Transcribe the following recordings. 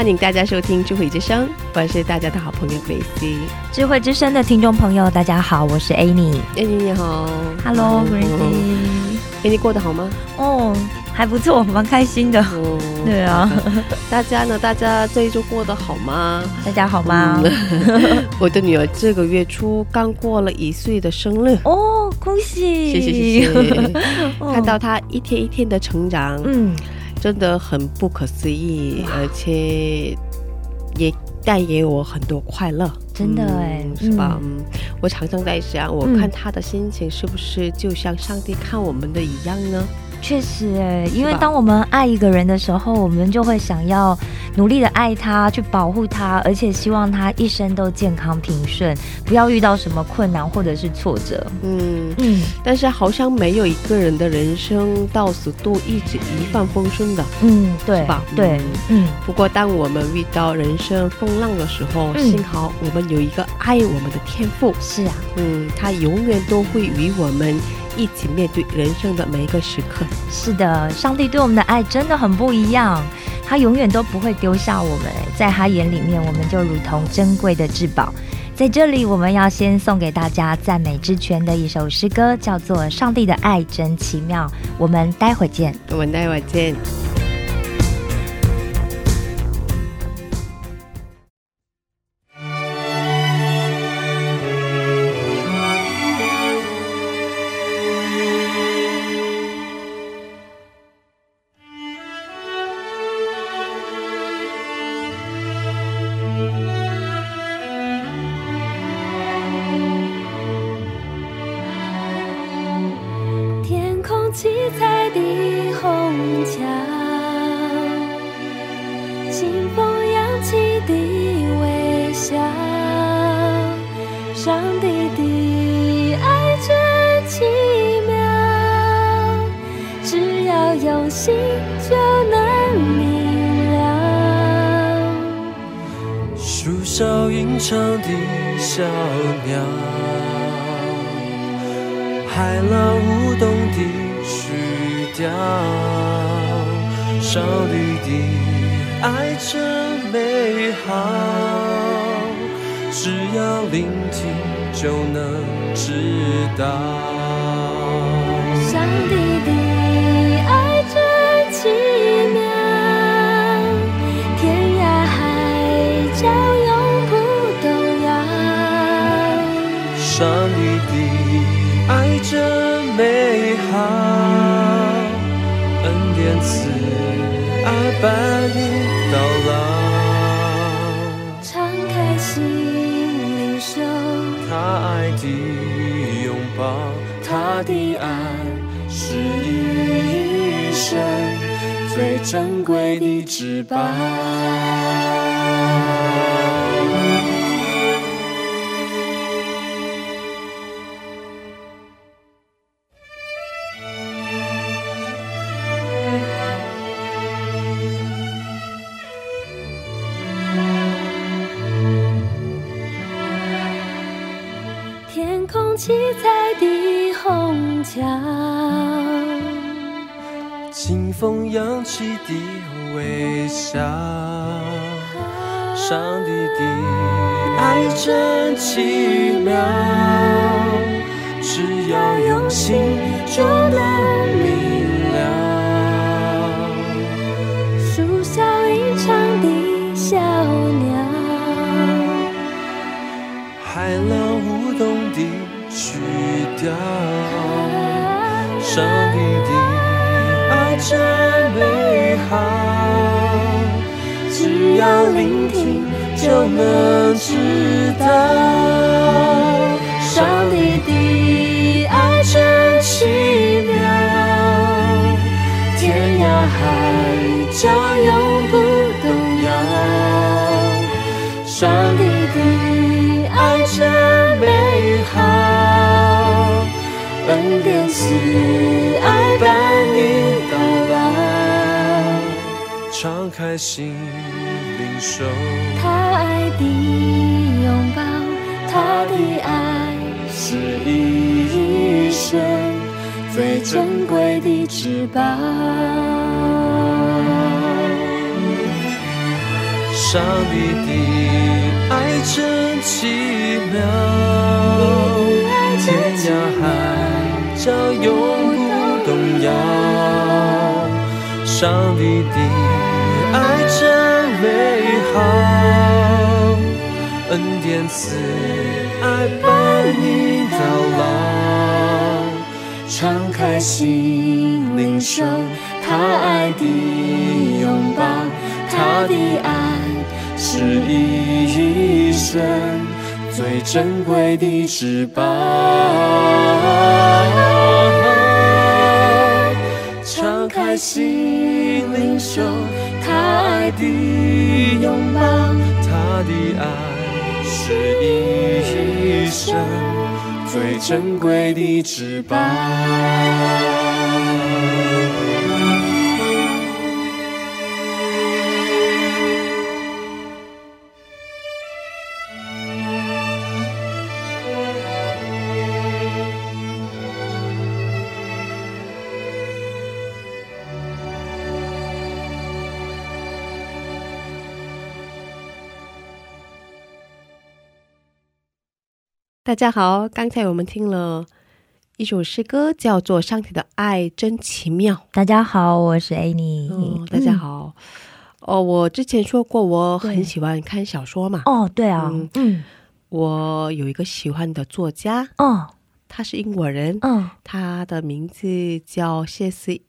欢迎大家收听智慧之声，我是大家的好朋友维 C。智慧之声的听众朋友，大家好，我是 Amy。Amy 你好 Hello 嗯 Gracie。哎，你过得好吗？哦，还不错，蛮开心的。哦，对啊，大家呢？大家这一周过得好吗？大家好吗？嗯 我的女儿这个月初刚过了一岁的生日，哦，恭喜！谢谢谢谢，哦看到她一天一天的成长，嗯，真的很不可思议，而且也带给我很多快乐。真的哎嗯是吧？嗯，我常常在想，我看他的心情是不是就像上帝看我们的一样呢？确实哎，因为当我们爱一个人的时候，我们就会想要努力的爱他，去保护他，而且希望他一生都健康平顺，不要遇到什么困难或者是挫折。嗯，嗯。但是好像没有一个人的人生到死都一直一帆风顺的。嗯，对是吧？对，嗯。不过，当我们遇到人生风浪的时候，嗯。幸好我们有一个爱我们的天赋，是啊，嗯，他永远都会与我们一起面对人生的每一个时刻。是的，上帝对我们的爱真的很不一样，他永远都不会丢下我们，在他眼里面，我们就如同珍贵的至宝。在这里，我们要先送给大家赞美之泉的一首诗歌，叫做《上帝的爱真奇妙》。我们待会见。我们待会儿见。天空七彩的虹桥，清风扬起的微笑，上帝的爱真奇妙，只要用心就能明要聆听，就能知道，上帝的爱真奇妙，天涯海角永不动摇，上帝的爱真美好，恩典慈爱伴你到老，敞开心他爱的拥抱，他的爱是一生最珍贵的至宝。上帝的爱真奇妙，天涯海角永不动摇。上帝的爱真美好，恩典慈爱伴你到老，敞开心灵受他爱的拥抱，他的爱是一生最珍贵的至宝。敞开心领袖他爱的拥抱，他的爱是一生最珍贵的至宝。大家好，刚才我们听了一首诗歌，叫做《上帝的爱真奇妙》。大家好，我是 Annie。嗯，大家好。哦，我之前说过，我很喜欢看小说嘛。哦，对啊，嗯嗯我有一个喜欢的作家，哦他是英国人，嗯他的名字叫谢斯·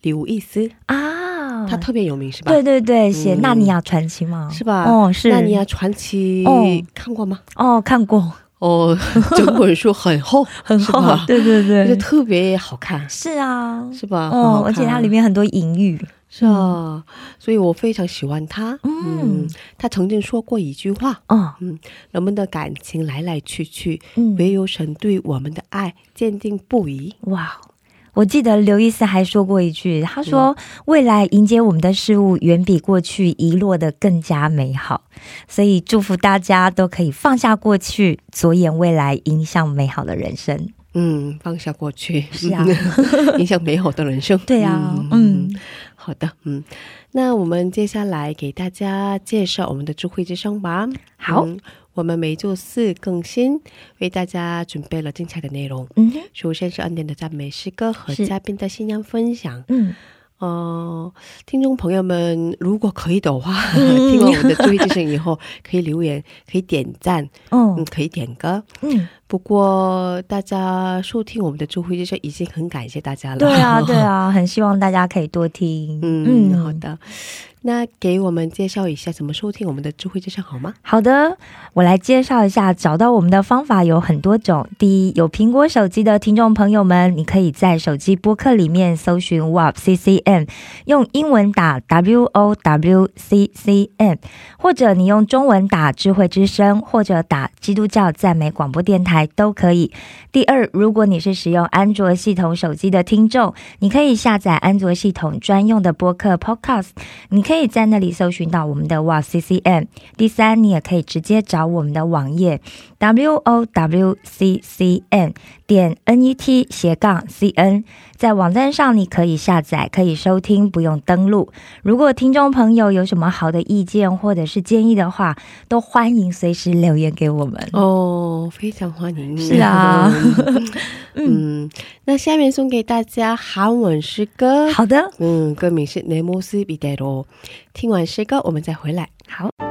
刘易斯，啊，他特别有名，是吧？对对对，写《嗯纳尼亚传奇》嘛，是吧？哦，是。纳尼亚传奇、哦看过吗？哦，看过，哦，整本书很厚，很厚对对而且，特别好看，是啊，是吧？很哦而且它里面很多隐喻，是啊，所以我非常喜欢他。嗯。他曾经说过一句话嗯，：“人们的感情来来去去，嗯，唯有神对我们的爱坚定不移。哇。我记得刘易斯还说过一句，他嗯说：“未来迎接我们的事物远比过去遗落的更加美好。”所以祝福大家都可以放下过去，着眼未来，迎向美好的人生。”嗯，放下过去，是啊，影响美好的人生。对啊，嗯，好的，嗯，那我们接下来给大家介绍我们的智慧之声吧。好嗯我们每周四更新，为大家准备了精彩的内容。嗯首先是恩典的赞美诗歌和嘉宾的信仰分享。嗯，呃，听众朋友们，如果可以的话，嗯听完我们的注意之声以后，可以留言，可以点赞，哦嗯，，可以点歌。嗯，不过大家收听我们的祝福之声，已经很感谢大家了。对啊，对啊，很希望大家可以多听。嗯，好的。那给我们介绍一下怎么收听我们的智慧之声好吗？好的，我来介绍一下，找到我们的方法有很多种。第一，有苹果手机的听众朋友们，你可以在手机播客里面搜寻 WAP CCM，用英文打 W O W C C M，或者你用中文打智慧之声，或者打基督教赞美广播电台都可以。第二，如果你是使用安卓系统手机的听众，你可以下载安卓系统专用的播客 Podcast，你可以可以在那里搜寻到我们的哇 C C N。第三，你也可以直接找我们的网页 w o w c c n 点 n e t 斜杠 c n，在网站上你可以下载，可以收听，不用登录。如果听众朋友有什么好的意见或者是建议的话，都欢迎随时留言给我们。哦，非常欢迎。是啊嗯，那下面送给大家韩文诗歌。好的，嗯，歌名是《내모습이대로》。听完诗歌，我们再回来。好。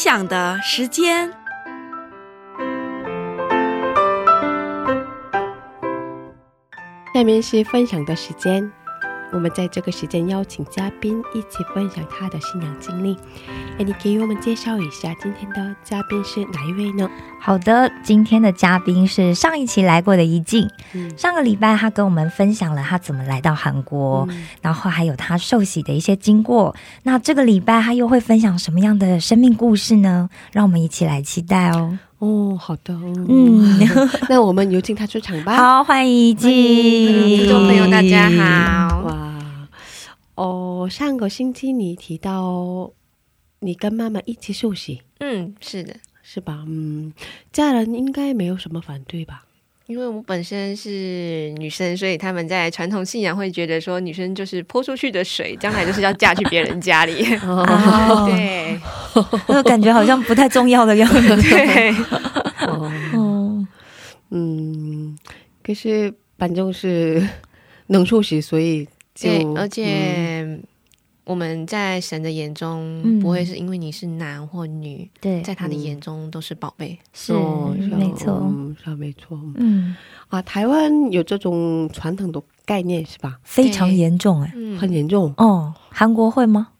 分享的时间。下面是分享的时间，我们在这个时间邀请嘉宾一起分享他的信仰经历。哎，你给我们介绍一下今天的嘉宾是哪一位呢？好的，今天的嘉宾是上一期来过的一静。嗯上个礼拜他跟我们分享了他怎么来到韩国，嗯然后还有他受洗的一些经过。那这个礼拜他又会分享什么样的生命故事呢？让我们一起来期待哦。哦，好的，嗯，那我们有请他出场吧。好，欢迎一静，听众朋友大家好。哇，哦，上个星期你提到你跟妈妈一起休息，嗯，是的，是吧？嗯，家人应该没有什么反对吧？因为我本身是女生，所以他们在传统信仰会觉得说，女生就是泼出去的水，将来就是要嫁去别人家里。哦，对。那个感觉好像不太重要的样子。对，哦，嗯，嗯，可是反正是能出席，所以就对，而嗯。且我们在神的眼中，嗯不会是因为你是男或女，对，在他的眼中都是宝贝。是哦没错。嗯，是啊没错。嗯，啊，台湾有这种传统的概念是吧？非常严重哎。嗯，很严重。哦，韩国会吗？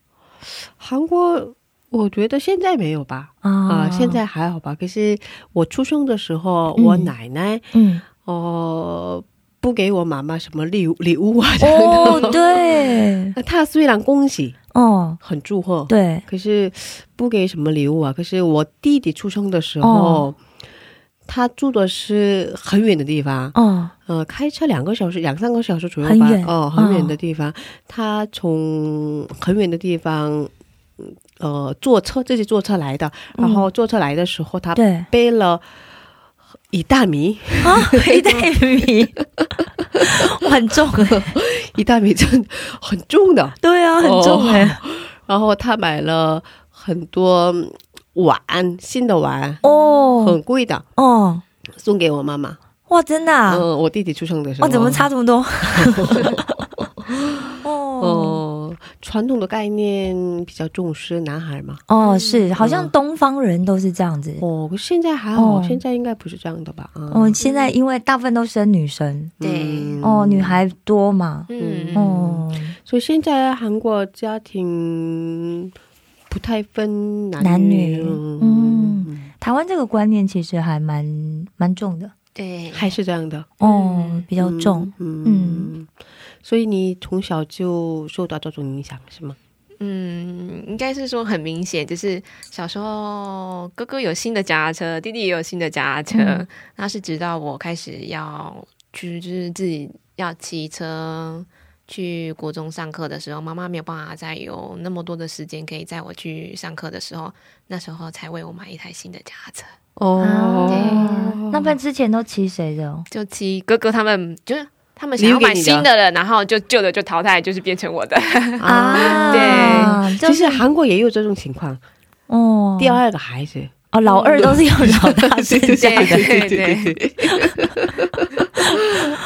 韩国我觉得现在没有吧？啊、啊现在还好吧？可是我出生的时候，嗯我奶奶嗯，哦、不给我妈妈什么礼物礼物啊。哦，对，那 她虽然恭喜哦，很祝贺，对，可是不给什么礼物啊。可是我弟弟出生的时候，哦他住的是很远的地方，哦，呃，开车两个小时、两三个小时左右吧。哦，很远哦的地方，他从很远的地方，嗯呃，坐车自己坐车来的。然后坐车来的时候，他背了一大米，啊，一袋米，哇很重哎，一大米真的很重的。对啊，很重哎，然后他买了很多碗，新的碗，哦。很贵的，哦，送给我妈妈。哇，真的嗯、啊，我弟弟出生的时候，哇，怎么差这么多？哦。哦，传统的概念比较重视男孩嘛。哦，是，好像嗯。东方人都是这样子。哦，现在还好，哦。现在应该不是这样的吧？嗯哦，现在因为大部分都生女生，对。嗯哦，女孩多嘛，嗯，哦，所以现在韩国家庭不太分男男女。嗯，嗯。台湾这个观念其实还蛮蛮重的，对，还是这样的，哦，比较重，嗯。嗯所以你从小就受到这种影响是吗？嗯，应该是说很明显，就是小时候哥哥有新的脚踏车，弟弟也有新的脚踏车，嗯那是直到我开始要去，就是自己要骑车去国中上课的时候，妈妈没有办法再有那么多的时间可以载我去上课的时候，那时候才为我买一台新的脚踏车，哦啊那不然之前都骑谁的哦？就骑哥哥他们就是。他们想要买留给你的新的了，然后就旧的就淘汰，就是变成我的。啊，对。就其实韩国也有这种情况，哦，第二个孩子，哦，老二都是有老大 剩下的，对对对，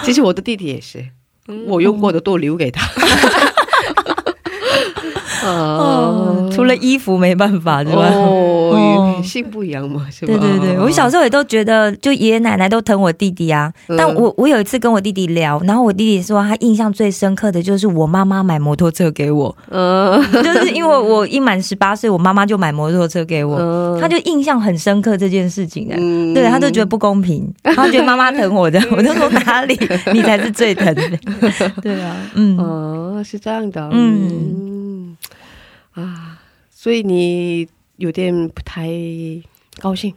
其实我的。弟弟也是，我用过的都留给他。哦，除了衣服没办法，对吧？哦哦，性不一样嘛，是吧？对对对，我小时候也都觉得，就爷爷奶奶都疼我弟弟啊。嗯。但我我有一次跟我弟弟聊，然后我弟弟说他印象最深刻的就是我妈妈买摩托车给我，嗯。就是因为我一满十八岁，我妈妈就买摩托车给我，嗯。他就印象很深刻这件事情哎、嗯。对，他就觉得不公平，他觉得妈妈疼我的，我就说哪里，你才是最疼的。对啊，嗯，哦，是这样的，嗯。嗯。啊，所以你有点不太高兴，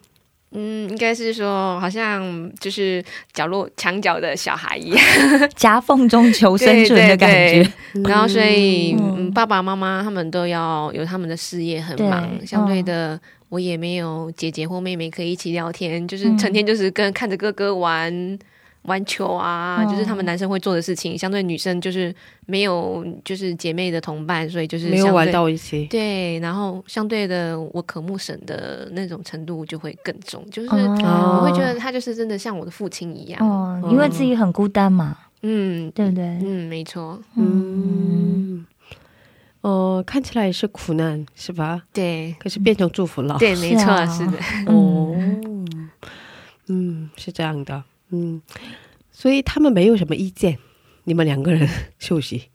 嗯，应该是说，好像就是角落墙角的小孩一样，夹缝中求生存的感觉。对然后所以，嗯嗯，爸爸妈妈他们都要有他们的事业很忙，对相对的，我也没有姐姐或妹妹可以一起聊天，就是嗯。成天就是跟看着哥哥玩。玩球啊，哦就是他们男生会做的事情，相对女生就是没有就是姐妹的同伴，所以就是没有玩到一起，对，然后相对的，我渴慕神的那种程度就会更重，就是哦。我会觉得他就是真的像我的父亲一样。哦，因为自己很孤单嘛，嗯，对不对？嗯，没错，嗯，哦，看起来也是苦难，是吧？对。可是变成祝福了，对，没错，是啊。是的。哦，嗯，是这样的，嗯，所以他们没有什么意见，你们两个人 休息，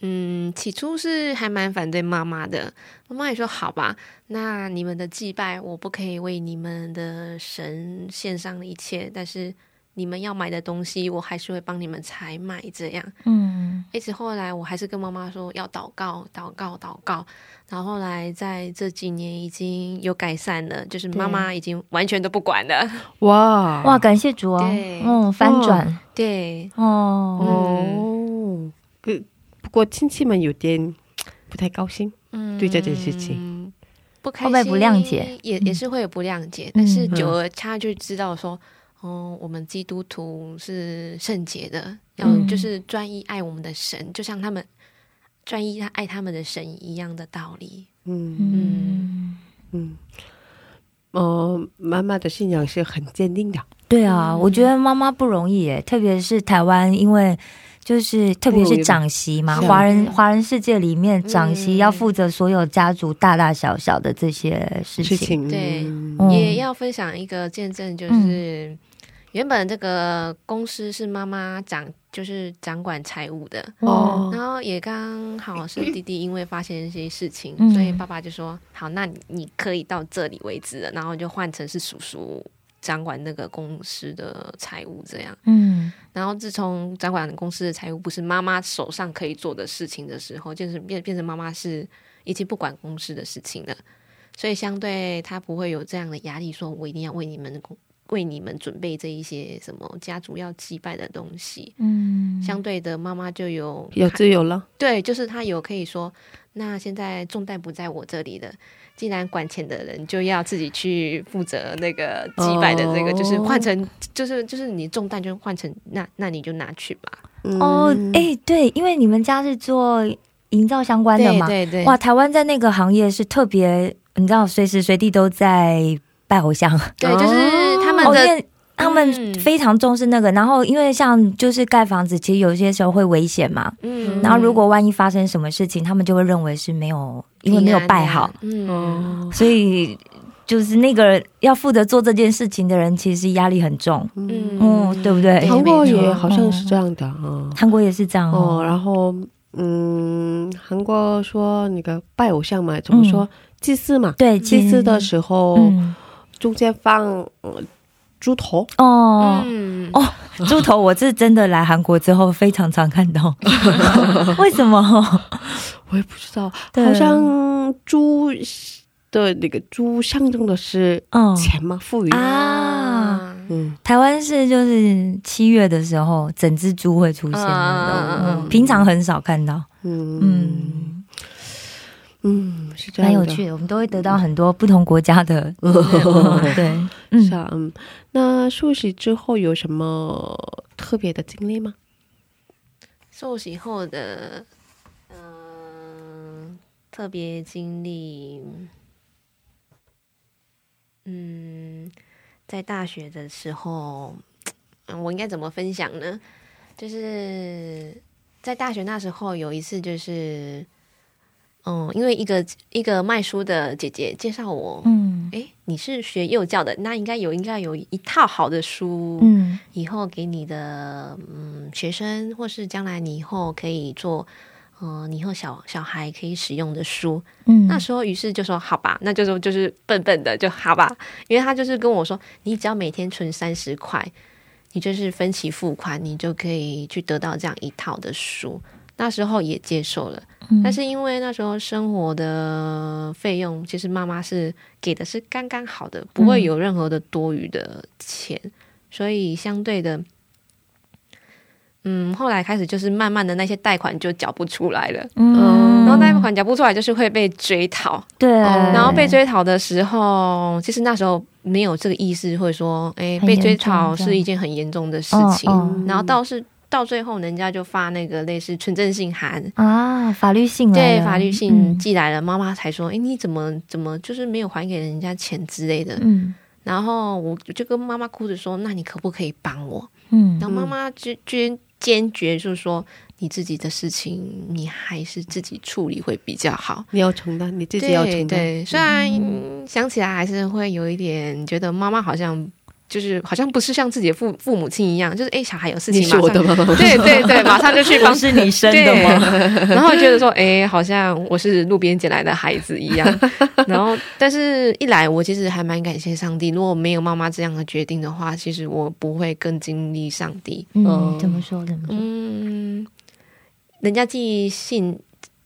嗯，起初是还蛮反对妈妈的，妈妈也说好吧，那你们的祭拜我不可以为你们的神献上一切，但是你们要买的东西我还是会帮你们采买，这样。嗯一直后来我还是跟妈妈说要祷告，祷告，祷告。然后后来在这几年已经有改善了，就是妈妈已经完全都不管了。哇。哇，感谢主哦，对。嗯，翻转。对，哦，哦，可不过亲戚们有点不太高兴，嗯。对这件事情。不开心，会不会不谅解？也嗯也是会有不谅解，但是嗯。久而他就知道说，哦，我们基督徒是圣洁的，要嗯。就是专一爱我们的神，就像他们专一爱他们的神一样的道理。嗯。嗯，嗯，哦，妈妈的信仰是很坚定的，对啊，嗯。我觉得妈妈不容易耶，特别是台湾，因为就是特别是长媳嘛，华人华人世界里面，长嗯媳要负责所有家族大大小小的这些事情。事情，对也要分享一个见证，就是、原本这个公司是妈妈掌，就是掌管财务的，哦然后也刚好是弟弟因为发现一些事情，嗯所以爸爸就说：“好，那你你可以到这里为止了。”然后就换成是叔叔掌管那个公司的财务这样。嗯然后自从掌管公司的财务不是妈妈手上可以做的事情的时候，就是变变成妈妈是已经不管公司的事情了，所以相对他不会有这样的压力，说我一定要为你们公为你们准备这一些什么家族要祭拜的东西。嗯，相对的，妈妈就有有自由了，对，就是她有可以说，那现在重担不在我这里了。既然管钱的人就要自己去负责那个祭拜的这个，就是哦换成，就是就是你重担就换成那那你就拿去吧。哦，嗯哎、对，因为你们家是做营造相关的嘛，对对哇，台湾在那个行业是特别，你知道，随时随地都在拜偶像。对，就是他们哦，的因为他们嗯。非常重视那个，然后因为像就是盖房子，其实有些时候会危险嘛，嗯。然后如果万一发生什么事情，他们就会认为是没有，因为没有拜好，，嗯，哦，所以就是那个要负责做这件事情的人，其实压力很重，嗯。嗯，对不对？韩国也好像是这样的啊。韩国也是这样哦，哦，然后嗯，韩国说那个拜偶像嘛，怎么说、祭祀嘛？对，祭祀的时候、嗯，中间放、呃猪头，哦，嗯。哦猪头，我是真的来韩国之后非常常看到，为什么？我也不知道，好像猪的那个猪象征的是嗯。钱嘛，富裕。啊，嗯，台湾是就是七月的时候，整只猪会出现平常很少看到，嗯嗯，嗯，是这样的，蛮有趣的，我们都会得到很多不同国家的，嗯对，嗯是啊，嗯，那受洗之后有什么特别的经历吗？受洗后的嗯、特别经历，嗯，在大学的时候，嗯，我应该怎么分享呢？就是在大学那时候有一次，就是嗯，因为一个一个卖书的姐姐介绍我，嗯哎，你是学幼教的，那应该有应该有一套好的书，嗯以后给你的嗯学生，或是将来你以后可以做，呃，你以后小小孩可以使用的书。嗯，那时候于是就说好吧，那就是就是笨笨的就好吧，因为他就是跟我说，你只要每天存三十块，你就是分期付款，你就可以去得到这样一套的书。那时候也接受了，嗯。但是因为那时候生活的费用，其实妈妈是给的是刚刚好的，不会有任何的多余的钱，所以相对的，嗯，后来开始就是慢慢的那些贷款就缴不出来了，嗯，然后贷款缴不出来就是会被追讨，对，然后被追讨的时候，其实那时候没有这个意识，或者说，哎，很被追讨是一件很严重的事情。然后倒是到最后，人家就发那个类似纯正信函，啊，法律性来了对法律信嗯寄来了，妈妈才说，哎，你怎么怎么就是没有还给人家钱之类的。嗯然后我就跟妈妈哭着说，那你可不可以帮我？嗯然后妈妈就坚坚决就是说，你自己的事情你还是自己处理会比较好。你要承担，你自己要承担。对对，虽然、嗯想起来还是会有一点觉得妈妈好像就是好像不是像自己的父父母亲一样，就是哎小孩有事情你是马的妈妈，对对对，马上就去帮是你生的吗？然后觉得说，哎，好像我是路边捡来的孩子一样。然后，但是一来，我其实还蛮感谢上帝。如果没有妈妈这样的决定的话，其实我不会更经历上帝。嗯，怎么说怎么说？嗯，人家寄信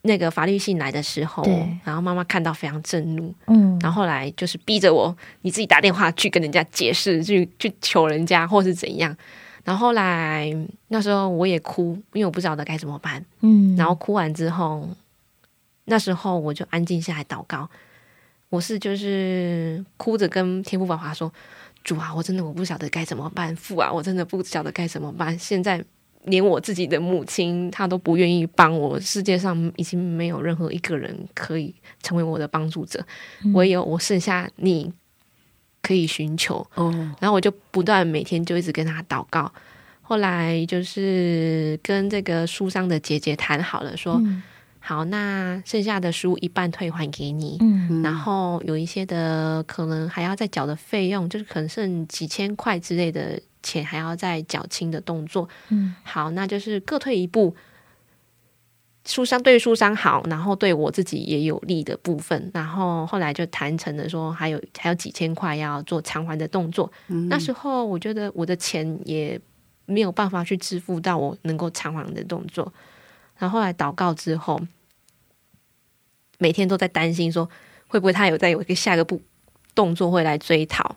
那个法律信来的时候，然后妈妈看到非常震怒，嗯，然后后来就是逼着我，你自己打电话去跟人家解释，去去求人家，或是怎样。然后后来那时候我也哭，因为我不晓得该怎么办。嗯，然后哭完之后，那时候我就安静下来祷告。我是就是哭着跟天父爸爸说：“主啊，我真的我不晓得该怎么办，父啊，我真的不晓得该怎么办。现在连我自己的母亲她都不愿意帮我，世界上已经没有任何一个人可以成为我的帮助者，唯有我剩下你可以寻求。”哦，然后我就不断每天就一直跟他祷告。后来就是跟这个书商的姐姐谈好了，说、嗯。好，那剩下的书一半退还给你，嗯。然后有一些的可能还要再缴的费用，就是可能剩几千块之类的钱还要再缴清的动作。嗯好，那就是各退一步。书商对书商好，然后对我自己也有利的部分，然后后来就谈成了说还有还有几千块要做偿还的动作。那时候我觉得我的钱也没有办法去支付到我能够偿还的动作，然后后来祷告之后，每天都在担心说会不会他有在有一个下个步动作会来追讨，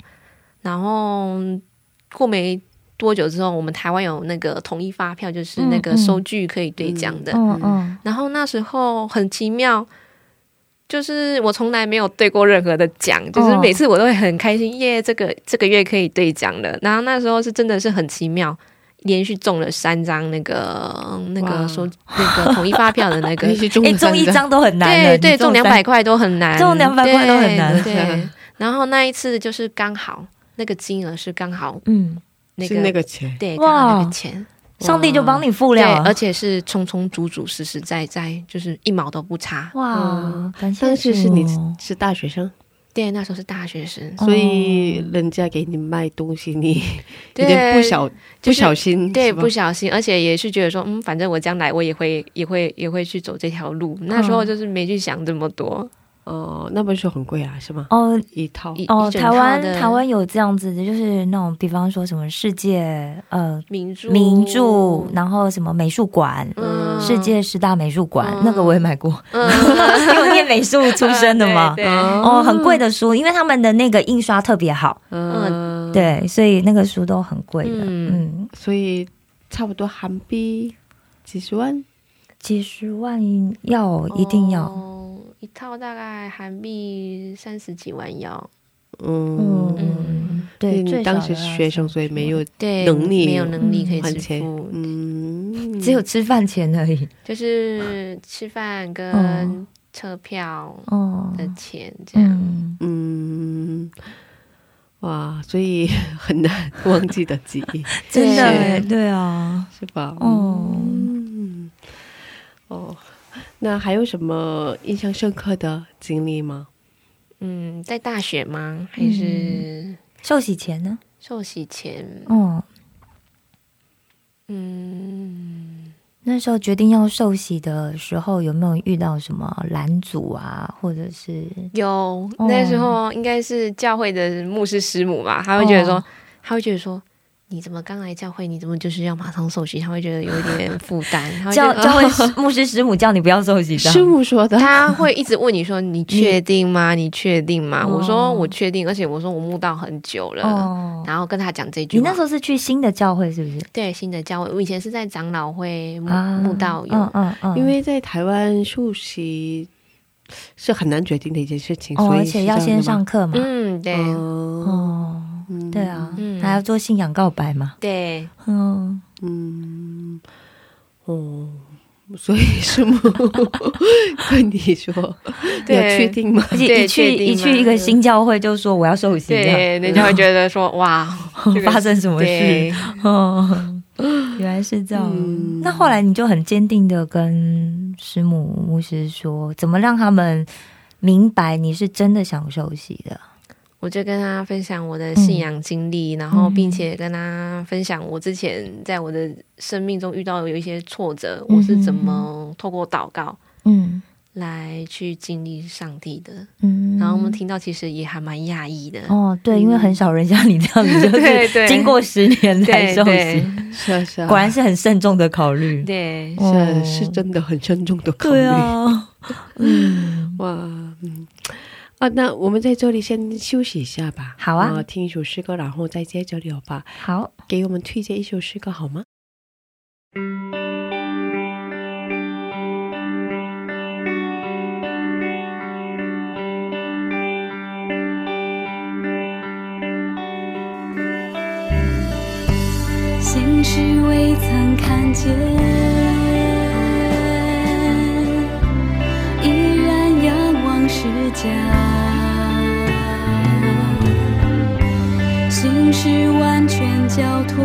然后过没多久之后，我们台湾有那个统一发票，就是那个收据可以兑奖的，嗯嗯。然后那时候很奇妙，就是我从来没有兑过任何的奖，就是每次我都会很开心，耶，这个这个月可以兑奖了。然后那时候是真的是很奇妙，连续中了三张那个那个哇。收那个统一发票的那个 你，是中哎，了中一张都很难，对对，中两百块都很难，中200块都很难对。对。然后那一次就是刚好那个金额是刚好嗯，那个那个钱，对，哇刚好那个钱。上帝就帮你付对，了，而且是充充足足、实实在在，就是一毛都不差。哇，感谢当时是你是大学生，对，那时候是大学生，哦。所以人家给你卖东西，你有点不小不就是小心，对，不小心，而且也是觉得说，嗯，反正我将来我也会也会也会去走这条路。那时候就是没去想这么多。哦，那本书很贵啊，是吗？哦一套哦，台湾台湾有这样子的，就是那种，比方说什么世界呃名著，名著，然后什么美术馆，嗯。世界十大美术馆，嗯。那个我也买过，嗯。因为念美术出身的嘛。对，对。哦，很贵的书，因为他们的那个印刷特别好，嗯，，对，所以那个书都很贵的。嗯。嗯，所以差不多韩币几十万，几十万要一定要，哦一套大概韩币三十几万要。嗯。嗯，对，你当时是学生，所以没有对，能力没有能力可以支还钱付，。嗯，只有吃饭钱而已。就是吃饭哦。跟车票哦，的钱这样。嗯，嗯，哇，所以 很难忘记的记忆，真的对啊，是吧？哦。嗯，哦，那还有什么印象深刻的经历吗？嗯，在大学吗？还嗯是寿喜前呢？受洗前？哦，嗯，那时候决定要受洗的时候，有没有遇到什么拦阻啊，或者是有哦那时候应该是教会的牧师师母吧，他会觉得说，哦他会觉得说。你怎么刚来教会？你怎么就是要马上受洗？他会觉得有一点负担，教教会 牧师师母叫你不要受洗的？师母说的，他会一直问你说：“你确定吗？你确定吗？”哦我说：“我确定，而且我说我慕道很久了。哦，然后跟他讲这句话。你那时候是去新的教会是不是？对新的教会，我以前是在长老会慕啊，慕道有，嗯嗯嗯，因为在台湾受洗是很难决定的一件事情，哦，所以而且要先上课嘛。嗯，对，哦，哦，嗯对啊，嗯。还要做信仰告白嘛。对，嗯，嗯，哦，所以师母 跟你说，你确定吗？而且一去一去一个新教会就说我要受洗，你就会觉得说：“哇，发生什么事？哦，原来是这样。嗯。那后来你就很坚定的跟师母牧师说，怎么让他们明白你是真的想受洗的？我就跟他分享我的信仰经历，然后嗯并且跟他分享我之前在我的生命中遇到有一些挫折，嗯我是怎么透过祷告嗯来去经历上帝的。嗯然后我们听到，其实也还蛮讶异的。哦，对，因为很少人像你这样子，就是经过十年才受洗，是啊是啊，果然是很慎重的考虑。对，哦是啊是真的很慎重的考虑。对啊，嗯，哇，嗯。啊，那我们在这里先休息一下吧。好啊呃听一首诗歌，然后再接着聊吧。好，给我们推荐一首诗歌好吗？心事未曾看见，仰望世家。心事完全交托，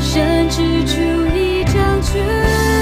甚至出一张嘴。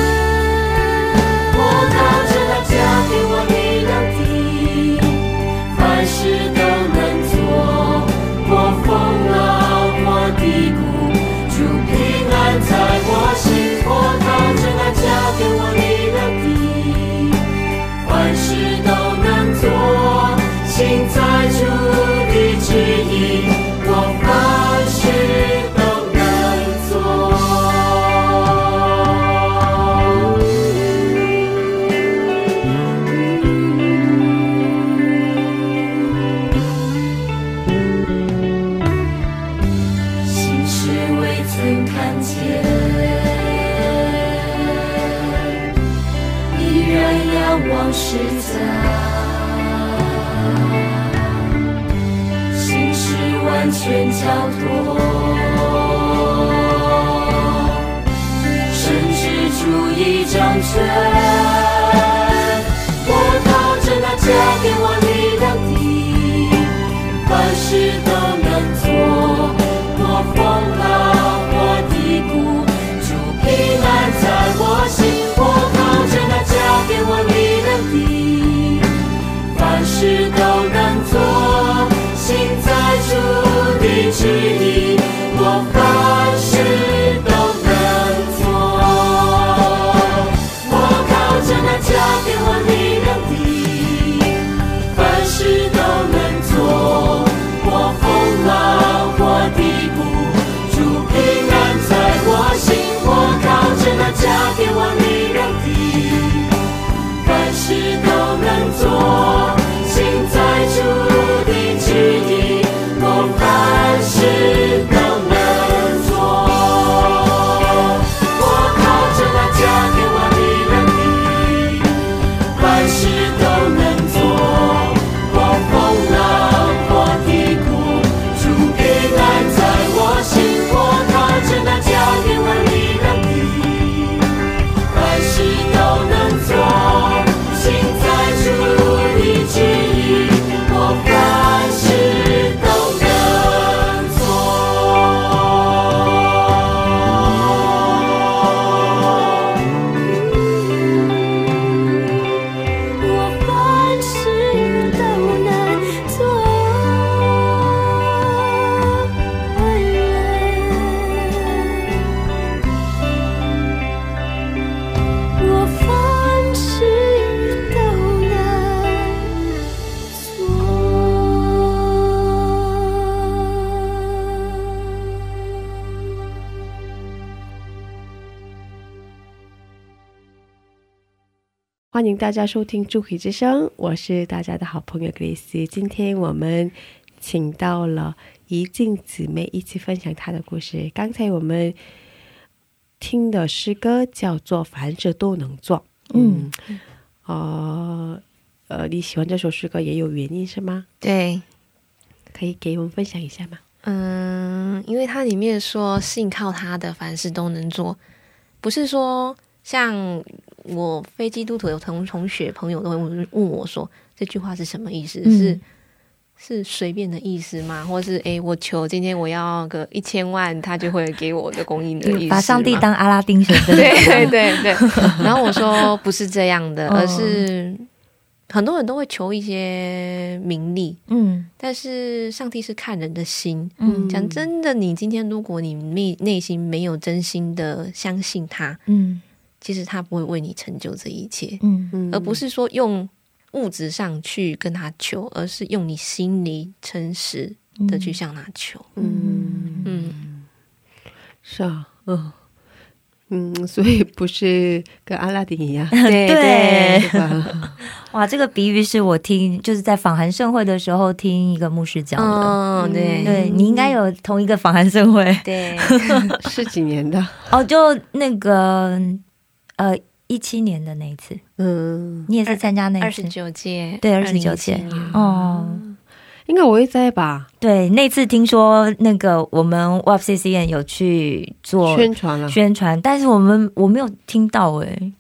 大家收听《祝福之声》，我是大家的好朋友格蕾丝。今天我们请到了怡静姊妹一起分享她的故事。刚才我们听的诗歌叫做《凡事都能做》。嗯，呃呃，你喜欢这首诗歌也有原因是吗？对，可以给我们分享一下吗？嗯，因为它里面说信靠他的凡事都能做，不是说像我非基督徒的同同学朋友都会问问我说这句话是什么意思？嗯是是随便的意思吗？或是诶，我求今天我要个一千万，他就会给我的供应的意思？把上帝当阿拉丁神灯，对对对对。然后我说不是这样的，哦而是很多人都会求一些名利，嗯但是上帝是看人的心。嗯讲真的，你今天如果你内内心没有真心的相信他，嗯其实他不会为你成就这一切，嗯。嗯。而不是说用物质上去跟他求，而是用你心里诚实的去向他求。嗯。嗯，是啊，嗯。嗯，所以不是跟阿拉丁一样，对。对？哇，这个比喻是我听就是在访韩盛会的时候听一个牧师讲的。嗯，对。对你应该有同一个访韩盛会。对，是几年的？哦，就那个呃一七年的那一次，嗯，你也是参加那二十九届，对二十九届。2017年。哦。应该我也在吧？对，那次听说那个我们 WAPCCN 有去做宣传了，宣传，但是我们我没有听到哎、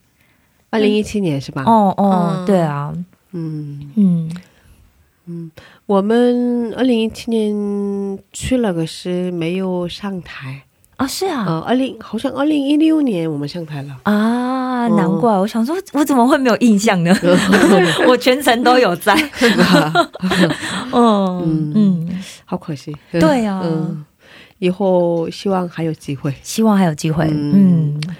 二零一七年是吧？哦哦，嗯。对啊，嗯，嗯。我们二零一七年去了，可是没有上台。啊是啊、呃，二零好像二零一六年我们上台了。啊，哦难怪我想说，我怎么会没有印象呢？我全程都有在，嗯嗯嗯，好可惜。对啊嗯，以后希望还有机会。希望还有机会，嗯嗯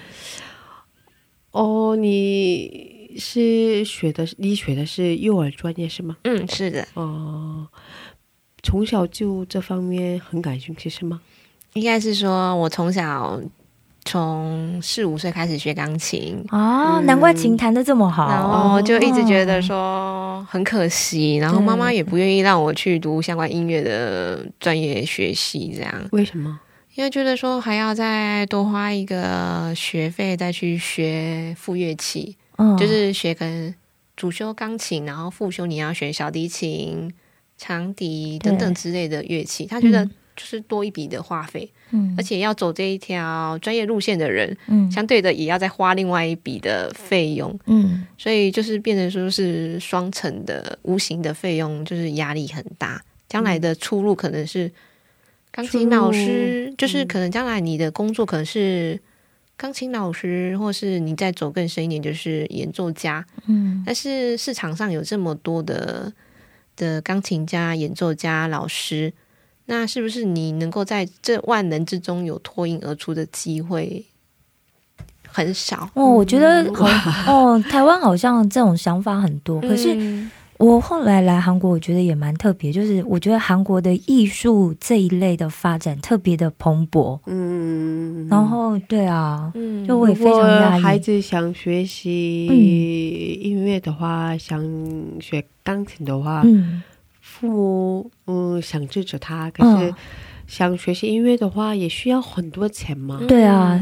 哦，你是学的，你学的是幼儿专业是吗？嗯，是的，哦，从小就这方面很感兴趣是吗？应该是说我从小从四五岁开始学钢琴，哦，嗯难怪琴弹的这么好，然后就一直觉得说很可惜，然后妈妈也不愿意让我去读相关音乐的专业学习，这样，为什么？因为觉得说还要再多花一个学费再去学副乐器，嗯。就是学跟主修钢琴，然后副修你要学小提琴、长笛等等之类的乐器，他觉得就是多一笔的花费，嗯。而且要走这一条专业路线的人，嗯。相对的也要再花另外一笔的费用，嗯。所以就是变成说是双层的无形的费用，就是压力很大。将来的出路可能是钢琴老师，就是可能将来你的工作可能是钢琴老师，或是你再走更深一点，就是演奏家。嗯。但是市场上有这么多的的钢琴家、演奏家、老师，那是不是你能够在这万人之中有脱颖而出的机会很少？哦，我觉得好哦，台湾好像这种想法很多，可是嗯我后来来韩国，我觉得也蛮特别，就是我觉得韩国的艺术这一类的发展特别的蓬勃。嗯，然后，对啊，嗯就我也非常压抑。孩子想学习嗯音乐的话，想学钢琴的话，嗯父母嗯想支持他，可是嗯，想学习音乐的话，也需要很多钱嘛。对啊。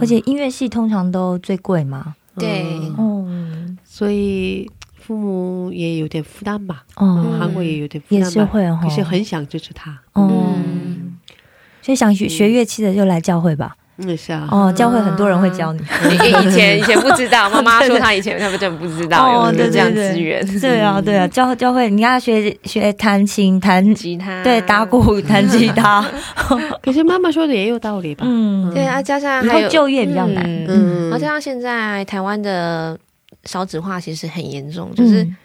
而且音乐系通常都最贵嘛。对。嗯。哦所以父母也有点负担吧。哦。嗯，韩国也有点负也担吧，是会哦，可是很想支持他。哦。嗯，所以想学学乐器的就来教会吧。嗯，是啊。哦，教会很多人会教你。以以前以前不知道，妈妈 说她以前他们真的不知道哦对有有这样资源，对啊，对啊，教教会你要学学弹琴、弹吉他。对打鼓、弹吉他。可是妈妈说的也有道理吧？嗯，对啊，加上以还有后就业比较难。嗯。嗯。然后加上现在台湾的少子化其实很严重，就是嗯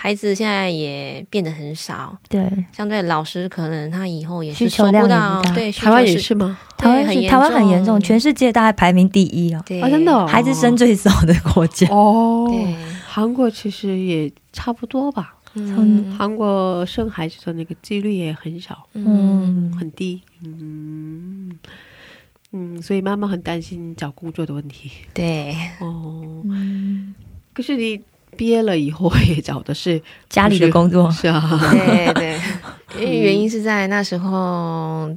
孩子现在也变得很少，对，相对老师可能他以后也需是收不求量也不大到对，台湾也是吗？台湾很台湾很严重，全世界大概排名第一啊，对啊，真的哦孩子生最少的国家。哦。对，韩国其实也差不多吧。嗯韩国生孩子的那个几率也很少，嗯，很低。嗯嗯，所以妈妈很担心找工作的问题。对，哦，嗯可是你毕业了以后也找的是家里的工作，是啊，对对，因为原因是在那时候，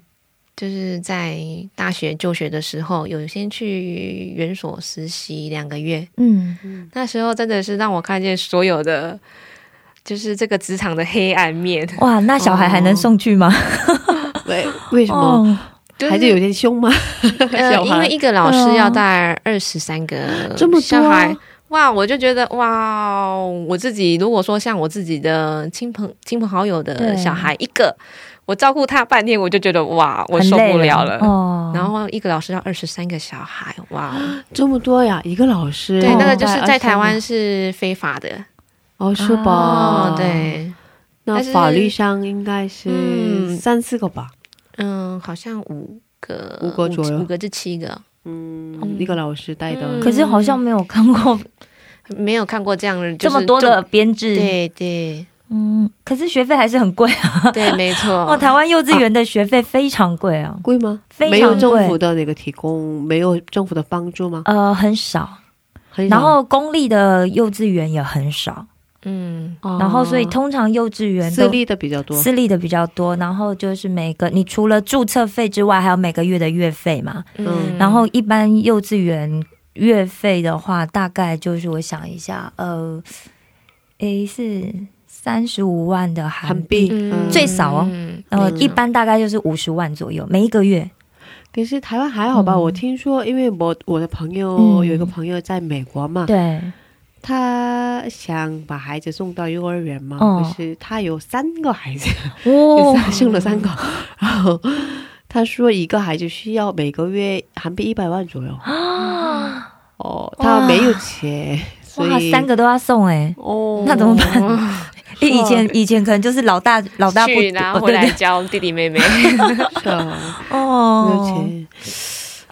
就是在大学就学的时候，有先去园所实习两个月。嗯，那时候真的是让我看见所有的，就是这个职场的黑暗面。哇，那小孩还能送去吗？为为什么？哦，就是孩子有点凶吗？呃，因为一个老师要带二十三个这么多小孩。哇，我就觉得哇，我自己如果说像我自己的亲朋亲朋好友的小孩一个，我照顾他半天，我就觉得哇，我受不了了。哦。然后一个老师要二十三个小孩，哇！这么多呀，一个老师。对，哦那个就是在台湾是非法的哦，是吧？哦，，对，那法律上应该是嗯三四个吧？嗯，好像五个，五个左右五个至七个，嗯嗯，一个老师带的。嗯可是好像没有看过没有看过这样的、就是这么多的编制，，对对嗯，可是学费还是很贵啊。对，没错。哦，台湾幼稚园的学费非常贵啊，贵吗？非常没有政府的那个提供，没有政府的帮助吗？呃，很少。很少然后公立的幼稚园也很少，嗯，哦然后所以通常幼稚园私立的比较多。私立的比较多，然后就是每个你除了注册费之外，还有每个月的月费嘛。嗯。然后一般幼稚园月费的话，大概就是我想一下，呃，，A 是三十五万的韩韩币，嗯。最少哦。嗯。呃，嗯。一般大概就是五十万左右，每一个月。可是台湾还好吧？嗯。我听说，因为我我的朋友、嗯。有一个朋友在美国嘛，对，他想把孩子送到幼儿园嘛，哦。可是他有三个孩子，哦，生了三个，然后他说一个孩子需要每个月韩币一百万左右。啊，哦，他没有钱，所哇，以三个都要送哎、哦，那怎么办？以前以前可能就是老大老大不去，然后哦回来教弟弟妹妹。是啊，没有哦，钱。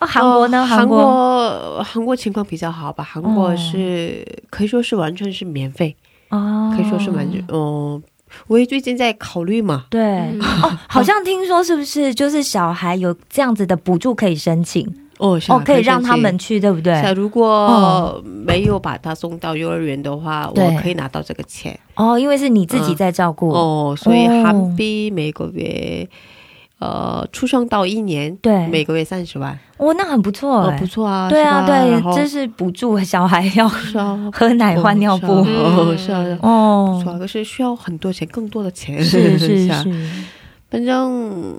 哦，韩国呢？哦韩韩国国韩国情况比较好吧？韩国是、可以说是完全是免费，哦，可以说是完全，嗯、我也最近在考虑嘛，对。嗯。哦，好像听说是不是就是小孩有这样子的补助可以申请？哦，哦，可以让他们去，对不对？如果哦没有把他送到幼儿园的话，对。我可以拿到这个钱。哦，因为是你自己在照顾，哦，所以哦。韩币每个月，呃，出生到一年，对，每个月三十万，哦，那很不错哦，哎。不，错啊，对啊，对，这是补助小孩要 喝奶换尿布，哦，是啊，是啊不哦。错，啊，可是需要很多钱，更多的钱，是 是啊是，反正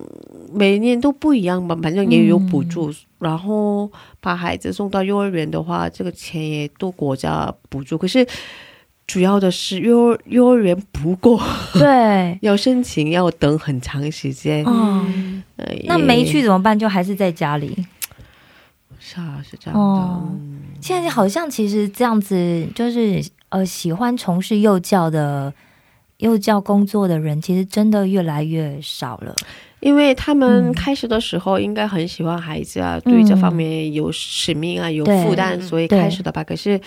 每年都不一样吧，反正也有补助。然后把孩子送到幼儿园的话，这个钱也都国家补助。可是主要的是幼儿幼儿园不够，对，要申请要等很长时间。哦，呃那没去怎么办？就还是在家里。是啊，是这样的。现在好像其实这样子，就是呃，喜欢从事幼教的幼教工作的人，其实真的越来越少了。因为他们嗯开始的时候应该很喜欢孩子啊，嗯对这方面有使命啊，有负担，所以开始的吧。可是，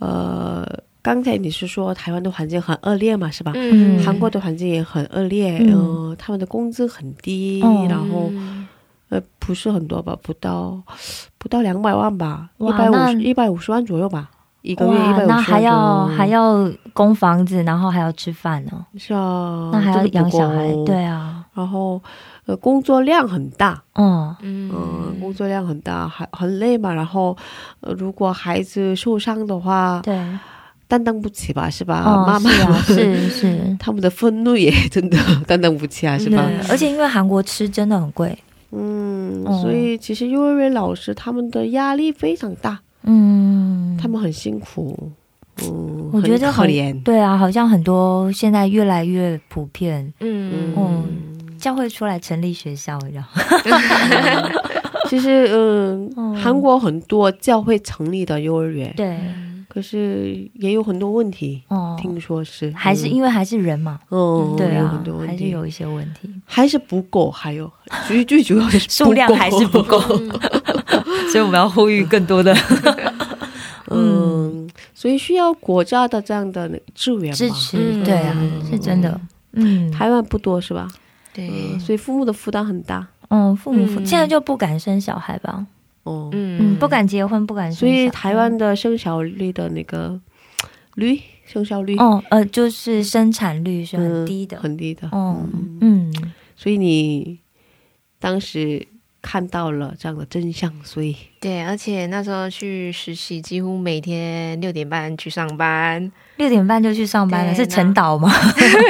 呃，刚才你是说台湾的环境很恶劣嘛，是吧？嗯。韩国的环境也很恶劣，嗯。嗯、他们的工资很低，哦。然后呃不是很多吧，不到不到两百万吧，一百五十一百五十万左右吧，一个月一，百五十万那还要还要供房子，然后还要吃饭呢，是啊，那还要养小孩，对啊，然后呃工作量很大，嗯，嗯，嗯工作量很大，还很累嘛。然后，呃，如果孩子受伤的话，对，担当不起吧，是吧？哦，妈妈。是啊，是是，他们的愤怒也真的 担当不起啊，是吧？而且因为韩国吃真的很贵，嗯，哦。所以其实幼儿园老师他们的压力非常大，嗯，他们很辛苦，嗯，我觉得很很可怜，对啊，好像很多现在越来越普遍，嗯。嗯教会出来成立学校，然后，其实，嗯，嗯。韩国很多教会成立的幼儿园，对，可是也有很多问题，哦，听说是还是因为还是人嘛，嗯，对啊有很多，问题，还是有一些问题，还是不够，还有 最最主要的是 数量还是不够，所以我们要呼吁更多的。嗯，所以需要国家的这样的支援支持，嗯。对啊，是真的，嗯，台湾不多是吧？对，嗯，所以父母的负担很大。嗯，父母嗯。现在就不敢生小孩吧，哦，嗯，不敢结婚，不敢生，所以台湾的生小率的那个率生效率哦，呃，就是生产率是很低的。很低的。哦，嗯，所以你当时看到了这样的真相，所以对，而且那时候去实习，几乎每天六点半去上班，六点半就去上班了，是晨导吗？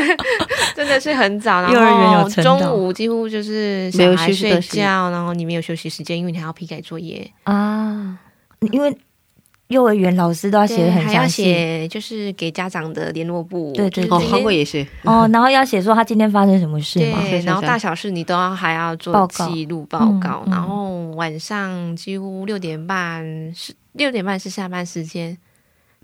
真的是很早。然幼儿园有后晨导中午几乎就是小孩睡休息的时间觉，然后你没有休息时间，因为你还要批改作业，啊，因为幼儿园老师都要写还要很详细写就是给家长的联络簿，对对哦，就是这些韩国也是，哦，然后要写说他今天发生什么事嘛。对，然后大小事你都要还要做记录报告，然后晚上几乎六点半是六点半是下班时间。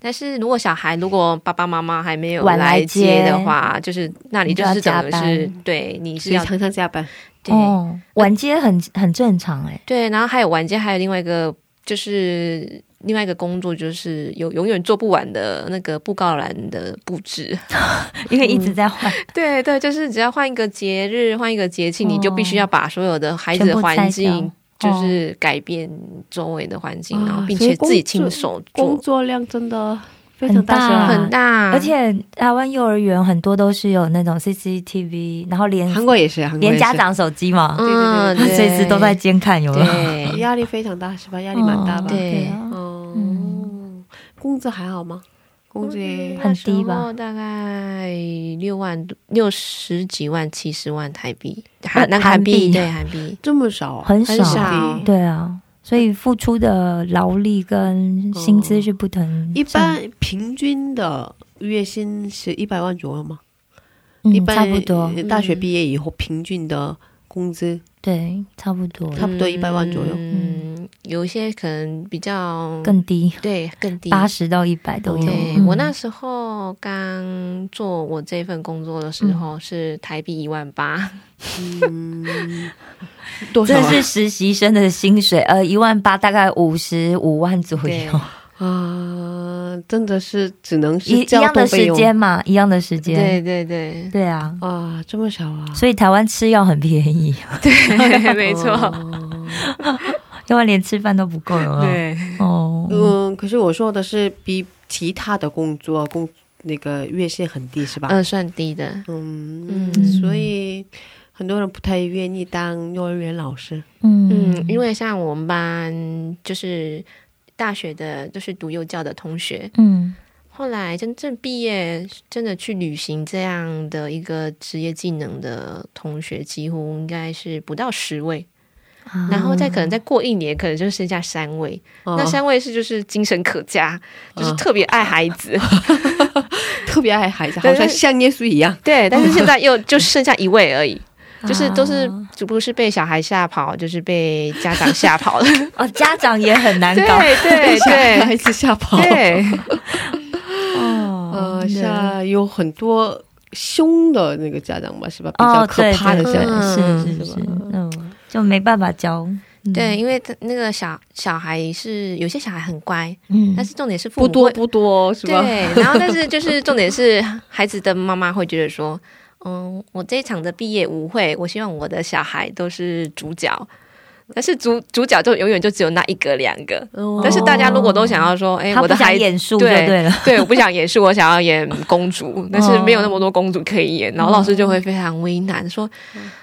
但是如果小孩如果爸爸妈妈还没有晚来来接接的话，就是那里你就是整个是对你是要常常加班。对、哦，晚接很很正常哎，对，然后还有晚接还有另外一个就是另外一个工作就是有永远做不完的那个布告栏的布置。因为一直在换，对对，就是只要换一个节日，换一个节庆，哦你就必须要把所有的孩子的环境掉。就是改变周围的环境，啊然后并且自己亲作手工，作量真的非常很大。很大，而且台湾幼儿园很多都是有那种 CCTV，然后连韩国也是，连家长手机嘛，嗯，对对对随时都在监看，有没有？压力非常大是吧？压力蛮大吧？哦对嗯。工作还好吗？工资很低吧。大概六万多六十几万、七十万台币，呃韩那韩韩币币。对韩币。这么少啊？很少，很少。对啊，所以付出的劳力跟薪资是不同。一般平均的月薪是一百万左右吗？嗯一般差不多，呃大学毕业以后平均的工资？对，差不多，差不多100万左右。嗯，有一些可能比较更低，对更低。八十到一百都有。对、嗯。我那时候刚做我这份工作的时嗯。候是台币一万八，嗯，多少啊？这是实习生的薪水，呃，一万八，大概五十五万左右，啊？真的是只能一是一样的时间嘛，一样的时间，对对对。对啊，啊，这么少啊？所以台湾吃药很便宜，对，没错，哦要不然连吃饭都不够了。对，哦，嗯，可是我说的是比其他的工作工那个月薪很低是吧？嗯，算低的，嗯嗯。所以很多人不太愿意当幼儿园老师。嗯。嗯，因为像我们班就是大学的，就是读幼教的同学，嗯。后来真正毕业，真的去旅行这样的一个职业技能的同学，几乎应该是不到十位，啊然后再可能再过一年，可能就剩下三位。哦那三位是就是精神可嘉，就是特别爱孩子，特别爱孩子，好像像耶稣一样。对。但是现在又就剩下一位而已，就是都是啊只不过是被小孩吓跑，就是被家长吓跑了。哦，家长也很难搞对对对孩对子吓跑。对，哦呃，像有很多凶的那个家长吧，是吧？比哦较，可对对对怕的家长。嗯是是是，嗯，就没办法教。嗯对，，因为他那个小小孩是有些小孩很乖，嗯但是重点是父母会不多不多，是吧？对，然后但是就是重点是孩子的妈妈会觉得说，嗯，我这一场的毕业舞会，我希望我的小孩都是主角。但是主主角就永远就只有那一个两个，哦但是大家如果都想要说，哎、他不想我的孩子演对对了。对，我不想演述，我想要演公主，但是没有那么多公主可以演，然后老师就会非常为难，说，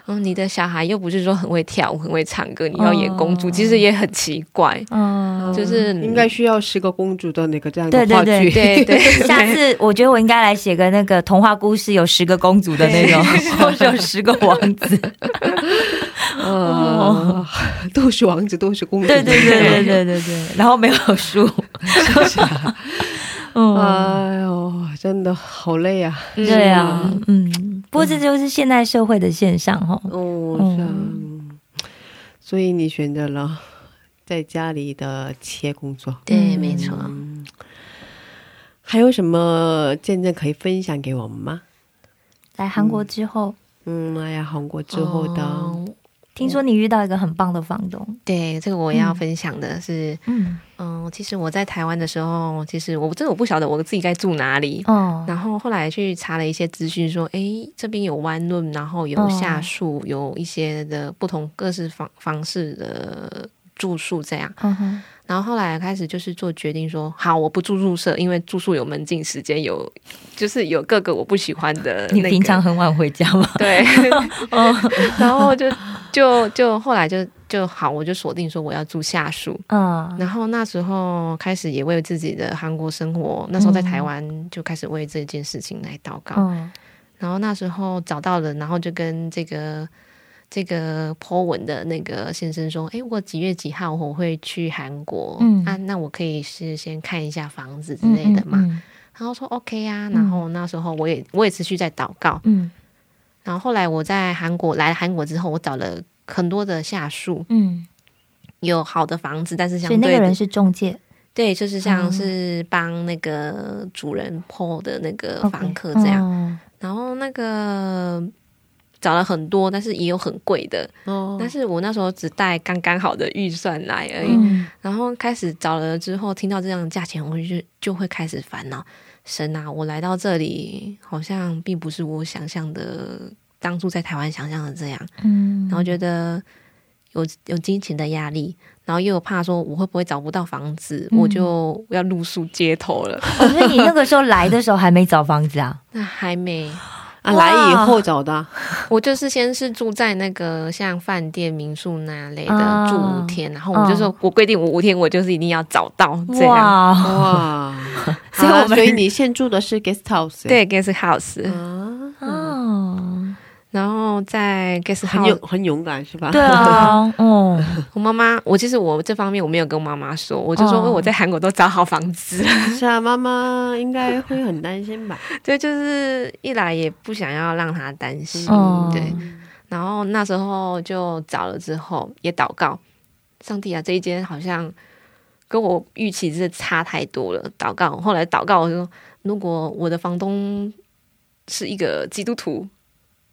嗯，你的小孩又不是说很会跳舞、很会唱歌，你要演公主，哦其实也很奇怪，嗯，就是应该需要十个公主的那个这样的对。对对 下次我觉得我应该来写个那个童话故事，有十个公主的那种，或者有十个王子。呃，都是王子，都是公主。对对对对对对对，然后没有树。嗯，哎呦，真的好累啊！对啊，嗯，不过这就是现代社会的现象哈。哦，嗯所以你选择了在家里的企业工作。对，没错。嗯，还有什么见证可以分享给我们吗？来韩国之后，嗯，哎呀，韩国之后的，哦听说你遇到一个很棒的房东。对，这个我要分享的是，嗯，嗯，其实我在台湾的时候，其实我真的我不晓得我自己该住哪里。哦，然后后来去查了一些资讯，说，诶，这边有弯论，然后有下树，有一些的不同各式方方式的住宿这样。嗯哼，然后后来开始就是做决定说，好，我不住宿舍，因为住宿有门禁时间，有就是有各个我不喜欢的、那个。你平常很晚回家吗？对，然后就就就后来就就好，我就锁定说我要住下宿。嗯然后那时候开始也为自己的韩国生活，那时候在台湾就开始为这件事情来祷告。嗯然后那时候找到了，然后就跟这个这个 po 文的那个先生说：“哎，我几月几号我会去韩国，嗯。啊，那我可以是先看一下房子之类的嘛。嗯。然后说 OK 啊，然后那时候我也我也持续在祷告。嗯。然后后来我在韩国来韩国之后，我找了很多的下属，嗯，有好的房子，但是相所以那个人是中介，对，就是像哦。是帮那个主人 po 的那个房客这样。哦。然后那个找了很多，但是也有很贵的。哦但是我那时候只带刚刚好的预算来而已。嗯然后开始找了之后，听到这样的价钱，我就就会开始烦恼：神啊，我来到这里，好像并不是我想象的，当初在台湾想象的这样。嗯，然后觉得有有金钱的压力，然后又有怕说我会不会找不到房子，嗯我就要露宿街头了。哦所以你那个时候来的时候还没找房子啊？那 还没，啊，来以后找的，我就是先是住在那个像饭店、民宿那类的、啊。住五天，然后我就说，我规定我五天我就是一定要找到这样。哇，所以我所以你现住的是 guest house，对，guest house，、然后在 guest 很勇 house，很勇敢是吧？对啊，嗯，我妈妈，我其实我这方面我没有跟我妈妈说，我就说哦我在韩国都找好房子了。是啊，妈妈应该会很担心吧？对，就是一来也不想要让她担心，哦对。然后那时候就找了之后也祷告，上帝啊，这一间好像跟我预期是差太多了。祷告，后来祷告我就说，如果我的房东是一个基督徒，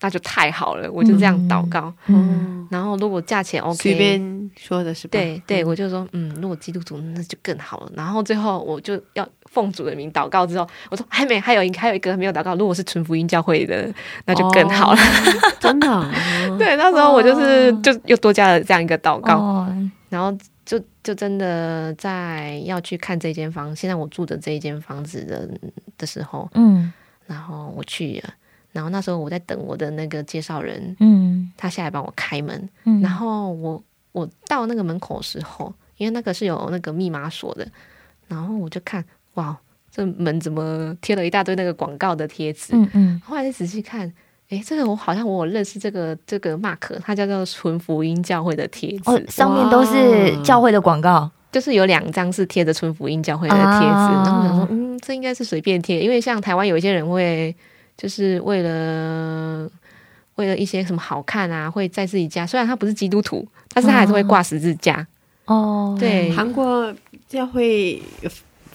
那就太好了，我就这样祷告。嗯，然后如果价钱 OK，随便说的是吧？对对，我就说，嗯，如果基督徒那就更好了。然后最后我就要奉主的名祷告之后，我说还没，还有一还有一个没有祷告，如果是纯福音教会的，那就更好了。哦，真的啊，对，那时候我就是、就又多加了这样一个祷告，哦，然后就就真的在要去看这间房，现在我住的这一间房子的的时候，嗯然后我去了，然后那时候我在等我的那个介绍人，嗯他下来帮我开门，嗯，然后我我到那个门口的时候，因为那个是有那个密码锁的，然后我就看，哇，这门怎么贴了一大堆那个广告的贴纸？嗯嗯后来再仔细看，哎，这个我好像我有认识这个这个 Mark，他叫做纯福音教会的贴纸，哦，上面都是教会的广告，就是有两张是贴着纯福音教会的贴纸。啊然后我想说，嗯，这应该是随便贴，因为像台湾有一些人会就是为了。为了一些什么好看啊，会在自己家，虽然他不是基督徒，但是他还是会挂十字架。哦，对，韩国教会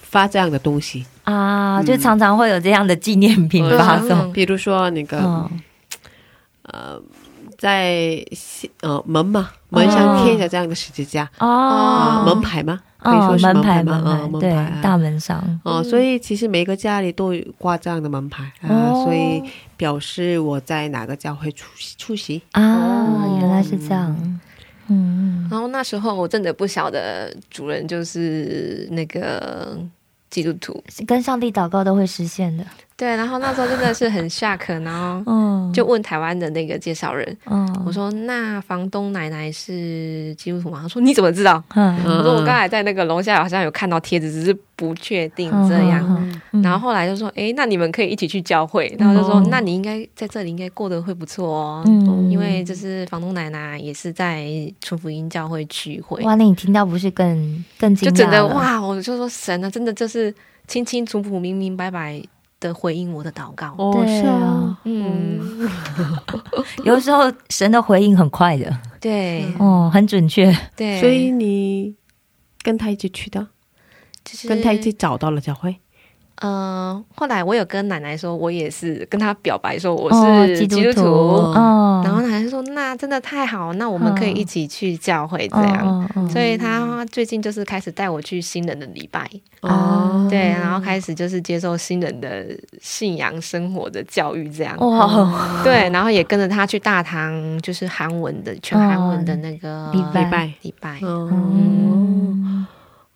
发这样的东西，啊，就常常会有这样的纪念品发送，嗯比如说那个嗯。呃，在呃门嘛，门上贴着这样的十字架啊，哦，门牌吗？可以说哦，是门牌吗？门啊，门对牌，大门上，哦，所以其实每个家里都有挂这样的门牌啊，哦。所以表示我在哪个教会出席出席。啊，哦。原来是这样，嗯然后那时候我真的不晓得主人就是那个基督徒，嗯，跟上帝祷告都会实现的，对。然后那时候真的是很 shock，然后嗯，就问台湾的那个介绍人，嗯，我说：“那房东奶奶是基督徒吗？”他说：“你怎么知道？”嗯，我说：“我刚才在那个楼下好像有看到贴纸，只是不确定这样。然后后来就说：“诶，那你们可以一起去教会。”然后就说嗯：“那你应该在这里应该过得会不错哦，嗯因为就是房东奶奶也是在纯福音教会聚会。”哇，那你听到不是更更惊就，真的哇！我就说神啊，真的就是清清楚楚、明明白白的回应我的祷告。哦，对是啊。啊，嗯，有时候神的回应很快的，对。哦，很准确，对，所以你跟他一起去的，就是跟他一起找到了教会。呃，后来我有跟奶奶说，我也是跟她表白说我哦是基督督徒。哦，然后奶奶说：“那真的太好，那我们可以一起去教会这样。哦哦哦所以她最近就是开始带我去新人的礼拜，哦。对，然后开始就是接受新人的信仰生活的教育这样。哇，对，然后也跟着他去大堂，就是韩文的全韩文的那个礼拜。礼拜。礼拜。嗯，嗯，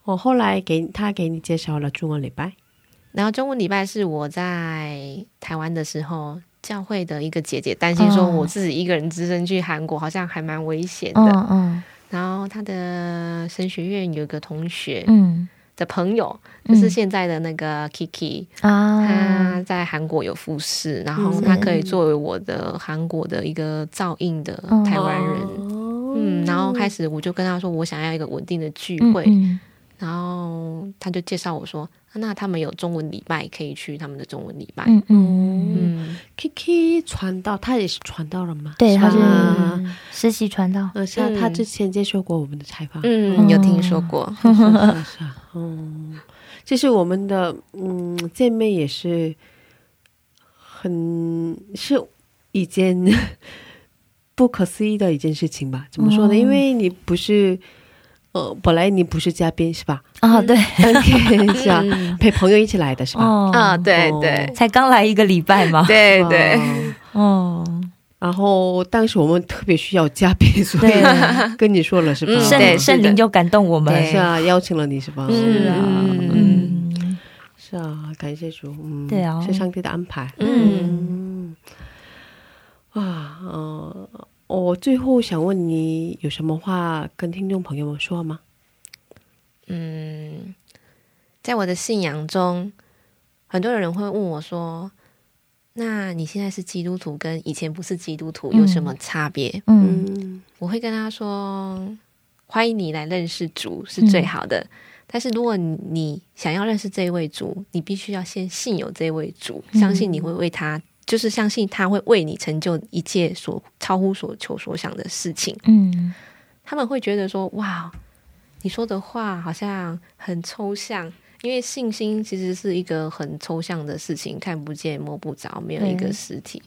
我后来给他给你介绍了中文礼拜，然后中文礼拜是我在台湾的时候，教会的一个姐姐担心说哦我自己一个人只身去韩国好像还蛮危险的，嗯嗯。然后她的神学院有个同学嗯。的朋友，嗯就是现在的那个 Kiki，、啊他在韩国有服侍，然后他可以作为我的韩国的一个照应的台湾人。哦嗯，然后开始我就跟他说，我想要一个稳定的聚会，嗯然后他就介绍我说，啊那他们有中文礼拜可以去他们的中文礼拜。嗯嗯，嗯，Kiki 传道，他也是传道了吗？对，他是啊实习传道。呃，像他嗯之前接受过我们的采访，嗯，有听说过。是啊嗯，其实我们的嗯见面也是很是一件 不可思议的一件事情吧？怎么说呢？哦因为你不是呃，本来你不是嘉宾是吧？啊，对，？OK，是啊，嗯。陪朋友一起来的是吧？哦。啊，对哦。对。才刚来一个礼拜嘛。对对，哦。哦，然后当时我们特别需要嘉宾，所以 跟你说了是吧？嗯圣对是的。圣灵就感动我们。对。是啊，邀请了你是吧？是啊。嗯。嗯，是啊，感谢主，嗯，对啊。是上帝的安排，嗯，嗯，啊，呃，我最后想问你，有什么话跟听众朋友们说吗？嗯，在我的信仰中，很多人会问我说：“那你现在是基督徒，跟以前不是基督徒有什么差别？”嗯嗯我会跟他说：“欢迎你来认识主是最好的。但是如果你你想要认识这一位主，你必须要先信有这位主，嗯相信你会为他，就是相信他会为你成就一切所超乎所求所想的事情。嗯他们会觉得说：哇，你说的话好像很抽象。”因为信心其实是一个很抽象的事情，看不见摸不着，没有一个实体。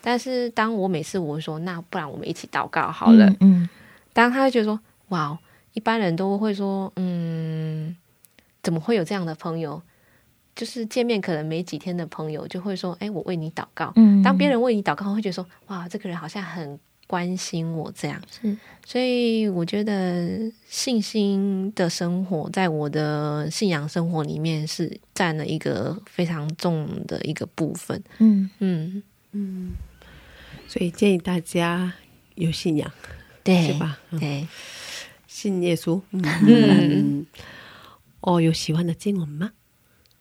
但是当我每次我说那不然我们一起祷告好了，嗯当他会觉得说，哇，一般人都会说，嗯，怎么会有这样的朋友？就是见面可能没几天的朋友，就会说，哎，我为你祷告。嗯，当别人为你祷告，会觉得说，哇，这个人好像很关心我这样。是所以我觉得信心的生活，在我的信仰生活里面是占了一个非常重的一个部分。嗯嗯，嗯，所以建议大家有信仰，对是？吧？嗯对，信耶稣。嗯嗯哦，有喜欢的经文吗？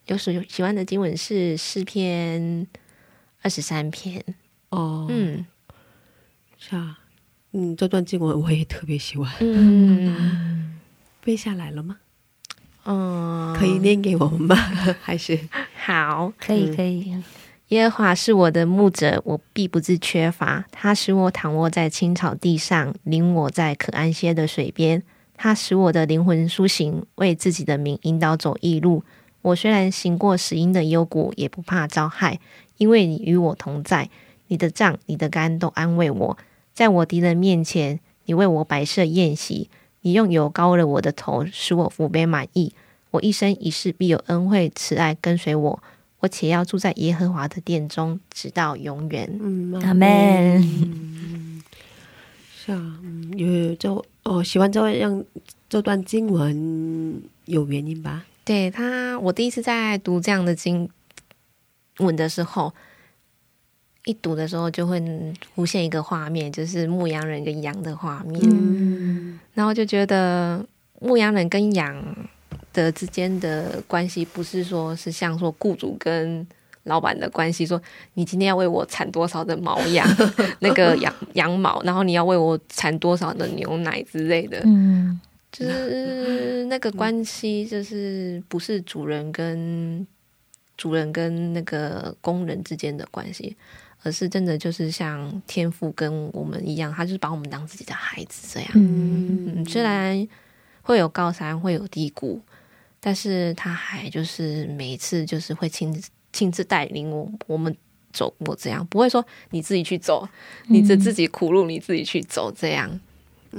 有喜喜欢的经文是诗篇二十三篇。哦，嗯是啊，嗯，这段经文我也特别喜欢，嗯背下来了吗？嗯，可以念给我们吗？还是好。可以可以。耶和华是我的牧者，我必不致缺乏。他使我躺卧在青草地上，领我在可安歇的水边。他使我的灵魂苏醒，为自己的名引导走义路。我虽然行过死荫的幽谷，也不怕遭害，因为你与我同在。你的杖、你的竿都安慰我。在我敌人面前，你为我摆设宴席。你用油膏了我的头，使我福杯满意。我一生一世必有恩惠慈爱跟随我。我且要住在耶和华的殿中，直到永远。嗯，阿门。是啊，嗯，有这哦，喜欢这样这段经文有原因吧？对他，我第一次在读这样的经文的时候，一读的时候就会浮现一个画面，就是牧羊人跟羊的画面，嗯。然后就觉得牧羊人跟羊的之间的关系，不是说是像说雇主跟老板的关系，说你今天要为我产多少的毛羊，那个羊羊毛，然后你要为我产多少的牛奶之类的，嗯就是 那个关系，就是不是主人跟主人跟那个工人之间的关系，而是真的就是像天赋跟我们一样，他就是把我们当自己的孩子这样。嗯嗯，虽然会有高山，会有低谷，但是他还就是每一次就是会亲自亲自带领我我们走过这样，不会说你自己去走，你这自己苦路你自己去走这样。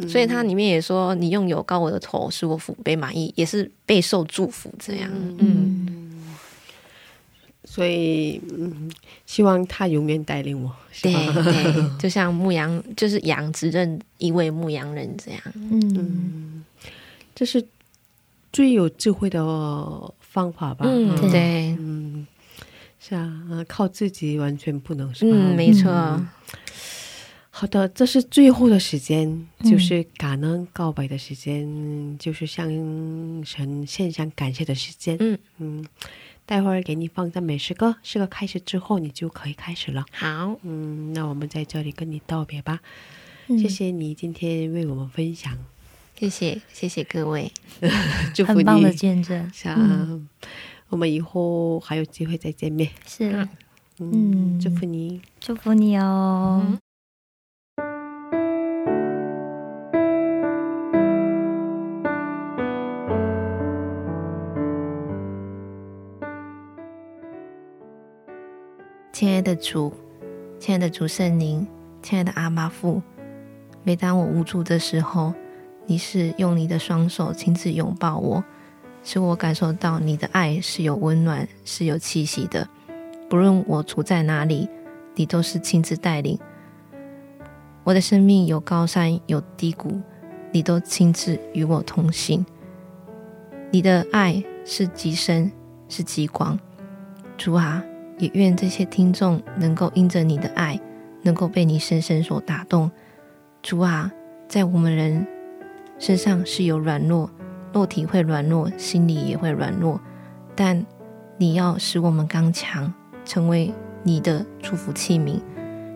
所以它里面也说，你用有高我的头，使我福杯满意，也是备受祝福这样。嗯，所以嗯，希望他永远带领我，是对？对，就像牧羊，就是羊只认一位牧羊人这样。嗯。这是最有智慧的方法吧。嗯，对对，嗯，是啊，呃靠自己完全不能，是吧？嗯，没错，好的，这是最后的时间，嗯就是感恩告白的时间，就是向神献上感谢的时间。嗯嗯，待会儿给你放赞美诗歌，诗歌开始之后，你就可以开始了。好，嗯，那我们在这里跟你道别吧。嗯谢谢你今天为我们分享，谢谢，谢谢各位，祝福很棒的你。见证，嗯我们以后还有机会再见面。是嗯，嗯祝福你。祝福你哦。亲爱的主，亲爱的主圣灵，亲爱的阿妈父，每当我无助的时候，你是用你的双手亲自拥抱我，使我感受到你的爱是有温暖、是有气息的。不论我处在哪里，你都是亲自带领。我的生命有高山有低谷，你都亲自与我同行。你的爱是极深，是极广。主啊，也愿这些听众能够因着你的爱，能够被你深深所打动。主啊，在我们人身上是有软弱，肉体会软弱，心里也会软弱，但你要使我们刚强，成为你的祝福器皿，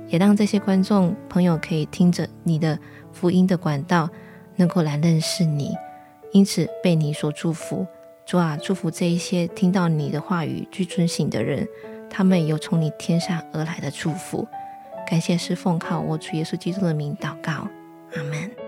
也让这些观众朋友可以听着你的福音的管道，能够来认识你，因此被你所祝福。主啊，祝福这一些听到你的话语去遵行的人，他们有从你天上而来的祝福。感谢是奉靠我主耶稣基督的名祷告，阿门。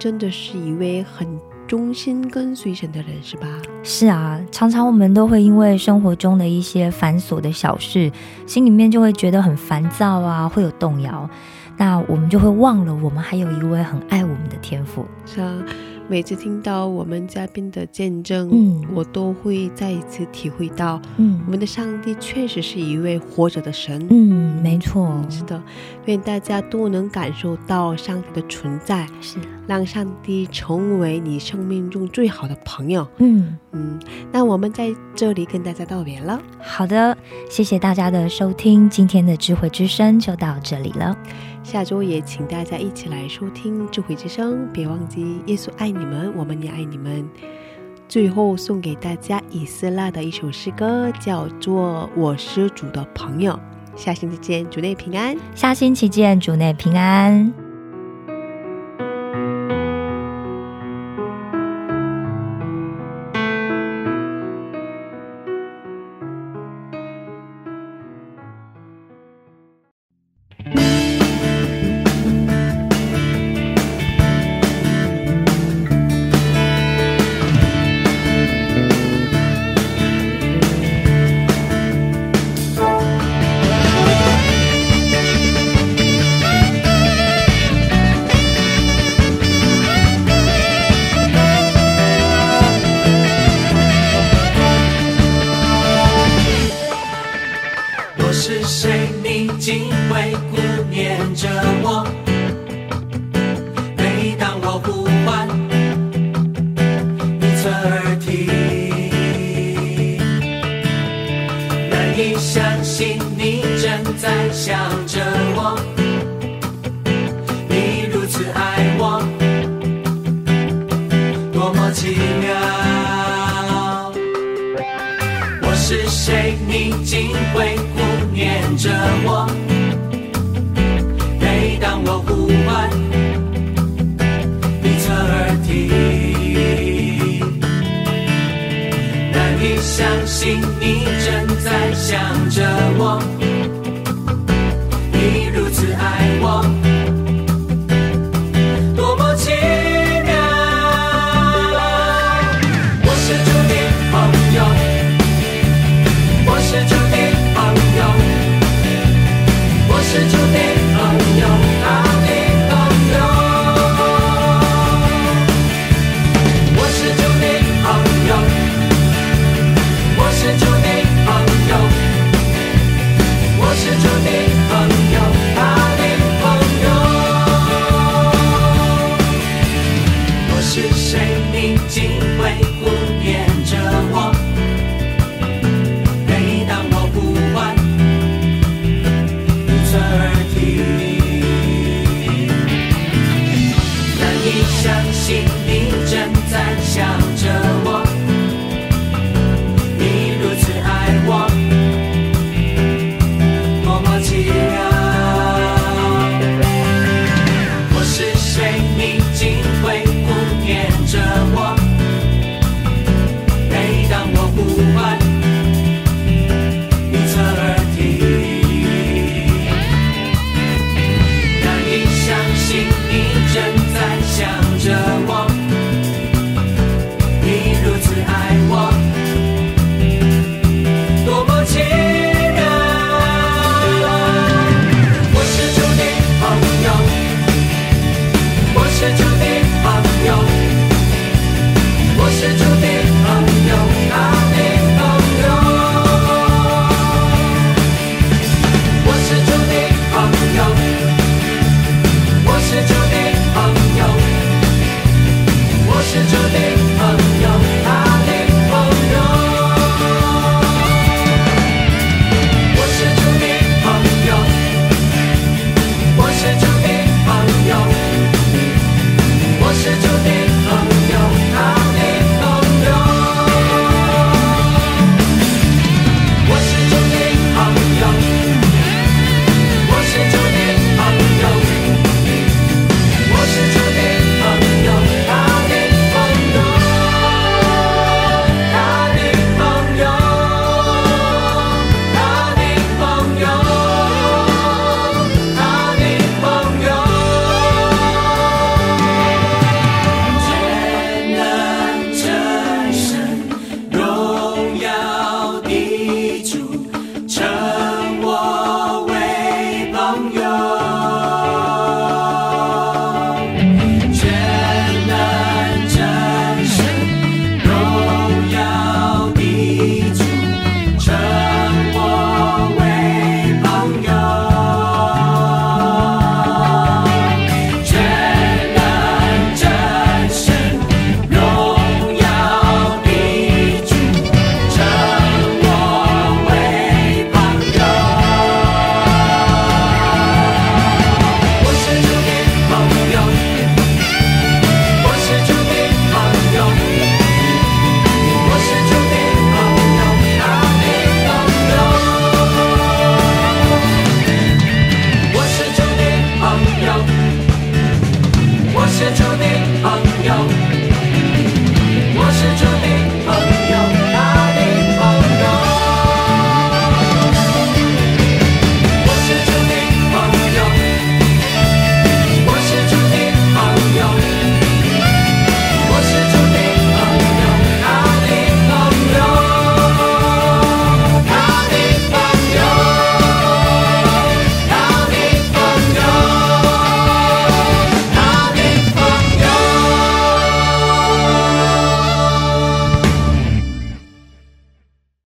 真的是一位很忠心跟随神的人，是吧？是啊，常常我们都会因为生活中的一些繁琐的小事，心里面就会觉得很烦躁啊，会有动摇。那我们就会忘了，我们还有一位很爱我们的天赋。是啊，每次听到我们嘉宾的见证，嗯我都会再一次体会到，嗯我们的上帝确实是一位活着的神。嗯，没错，是的，愿大家都能感受到上帝的存在，是，让上帝成为你生命中最好的朋友。嗯，嗯，那我们在这里跟大家道别了。好的，谢谢大家的收听，今天的智慧之声就到这里了。下周也请大家一起来收听智慧之声，别忘记耶稣爱你们，我们也爱你们。最后送给大家以色列的一首诗歌，叫做《我是主的朋友》。下星期见，主内平安。下星期见，主内平安。你竟会顾念着我？每当我呼唤，你侧耳听，难以相信你正在想着我，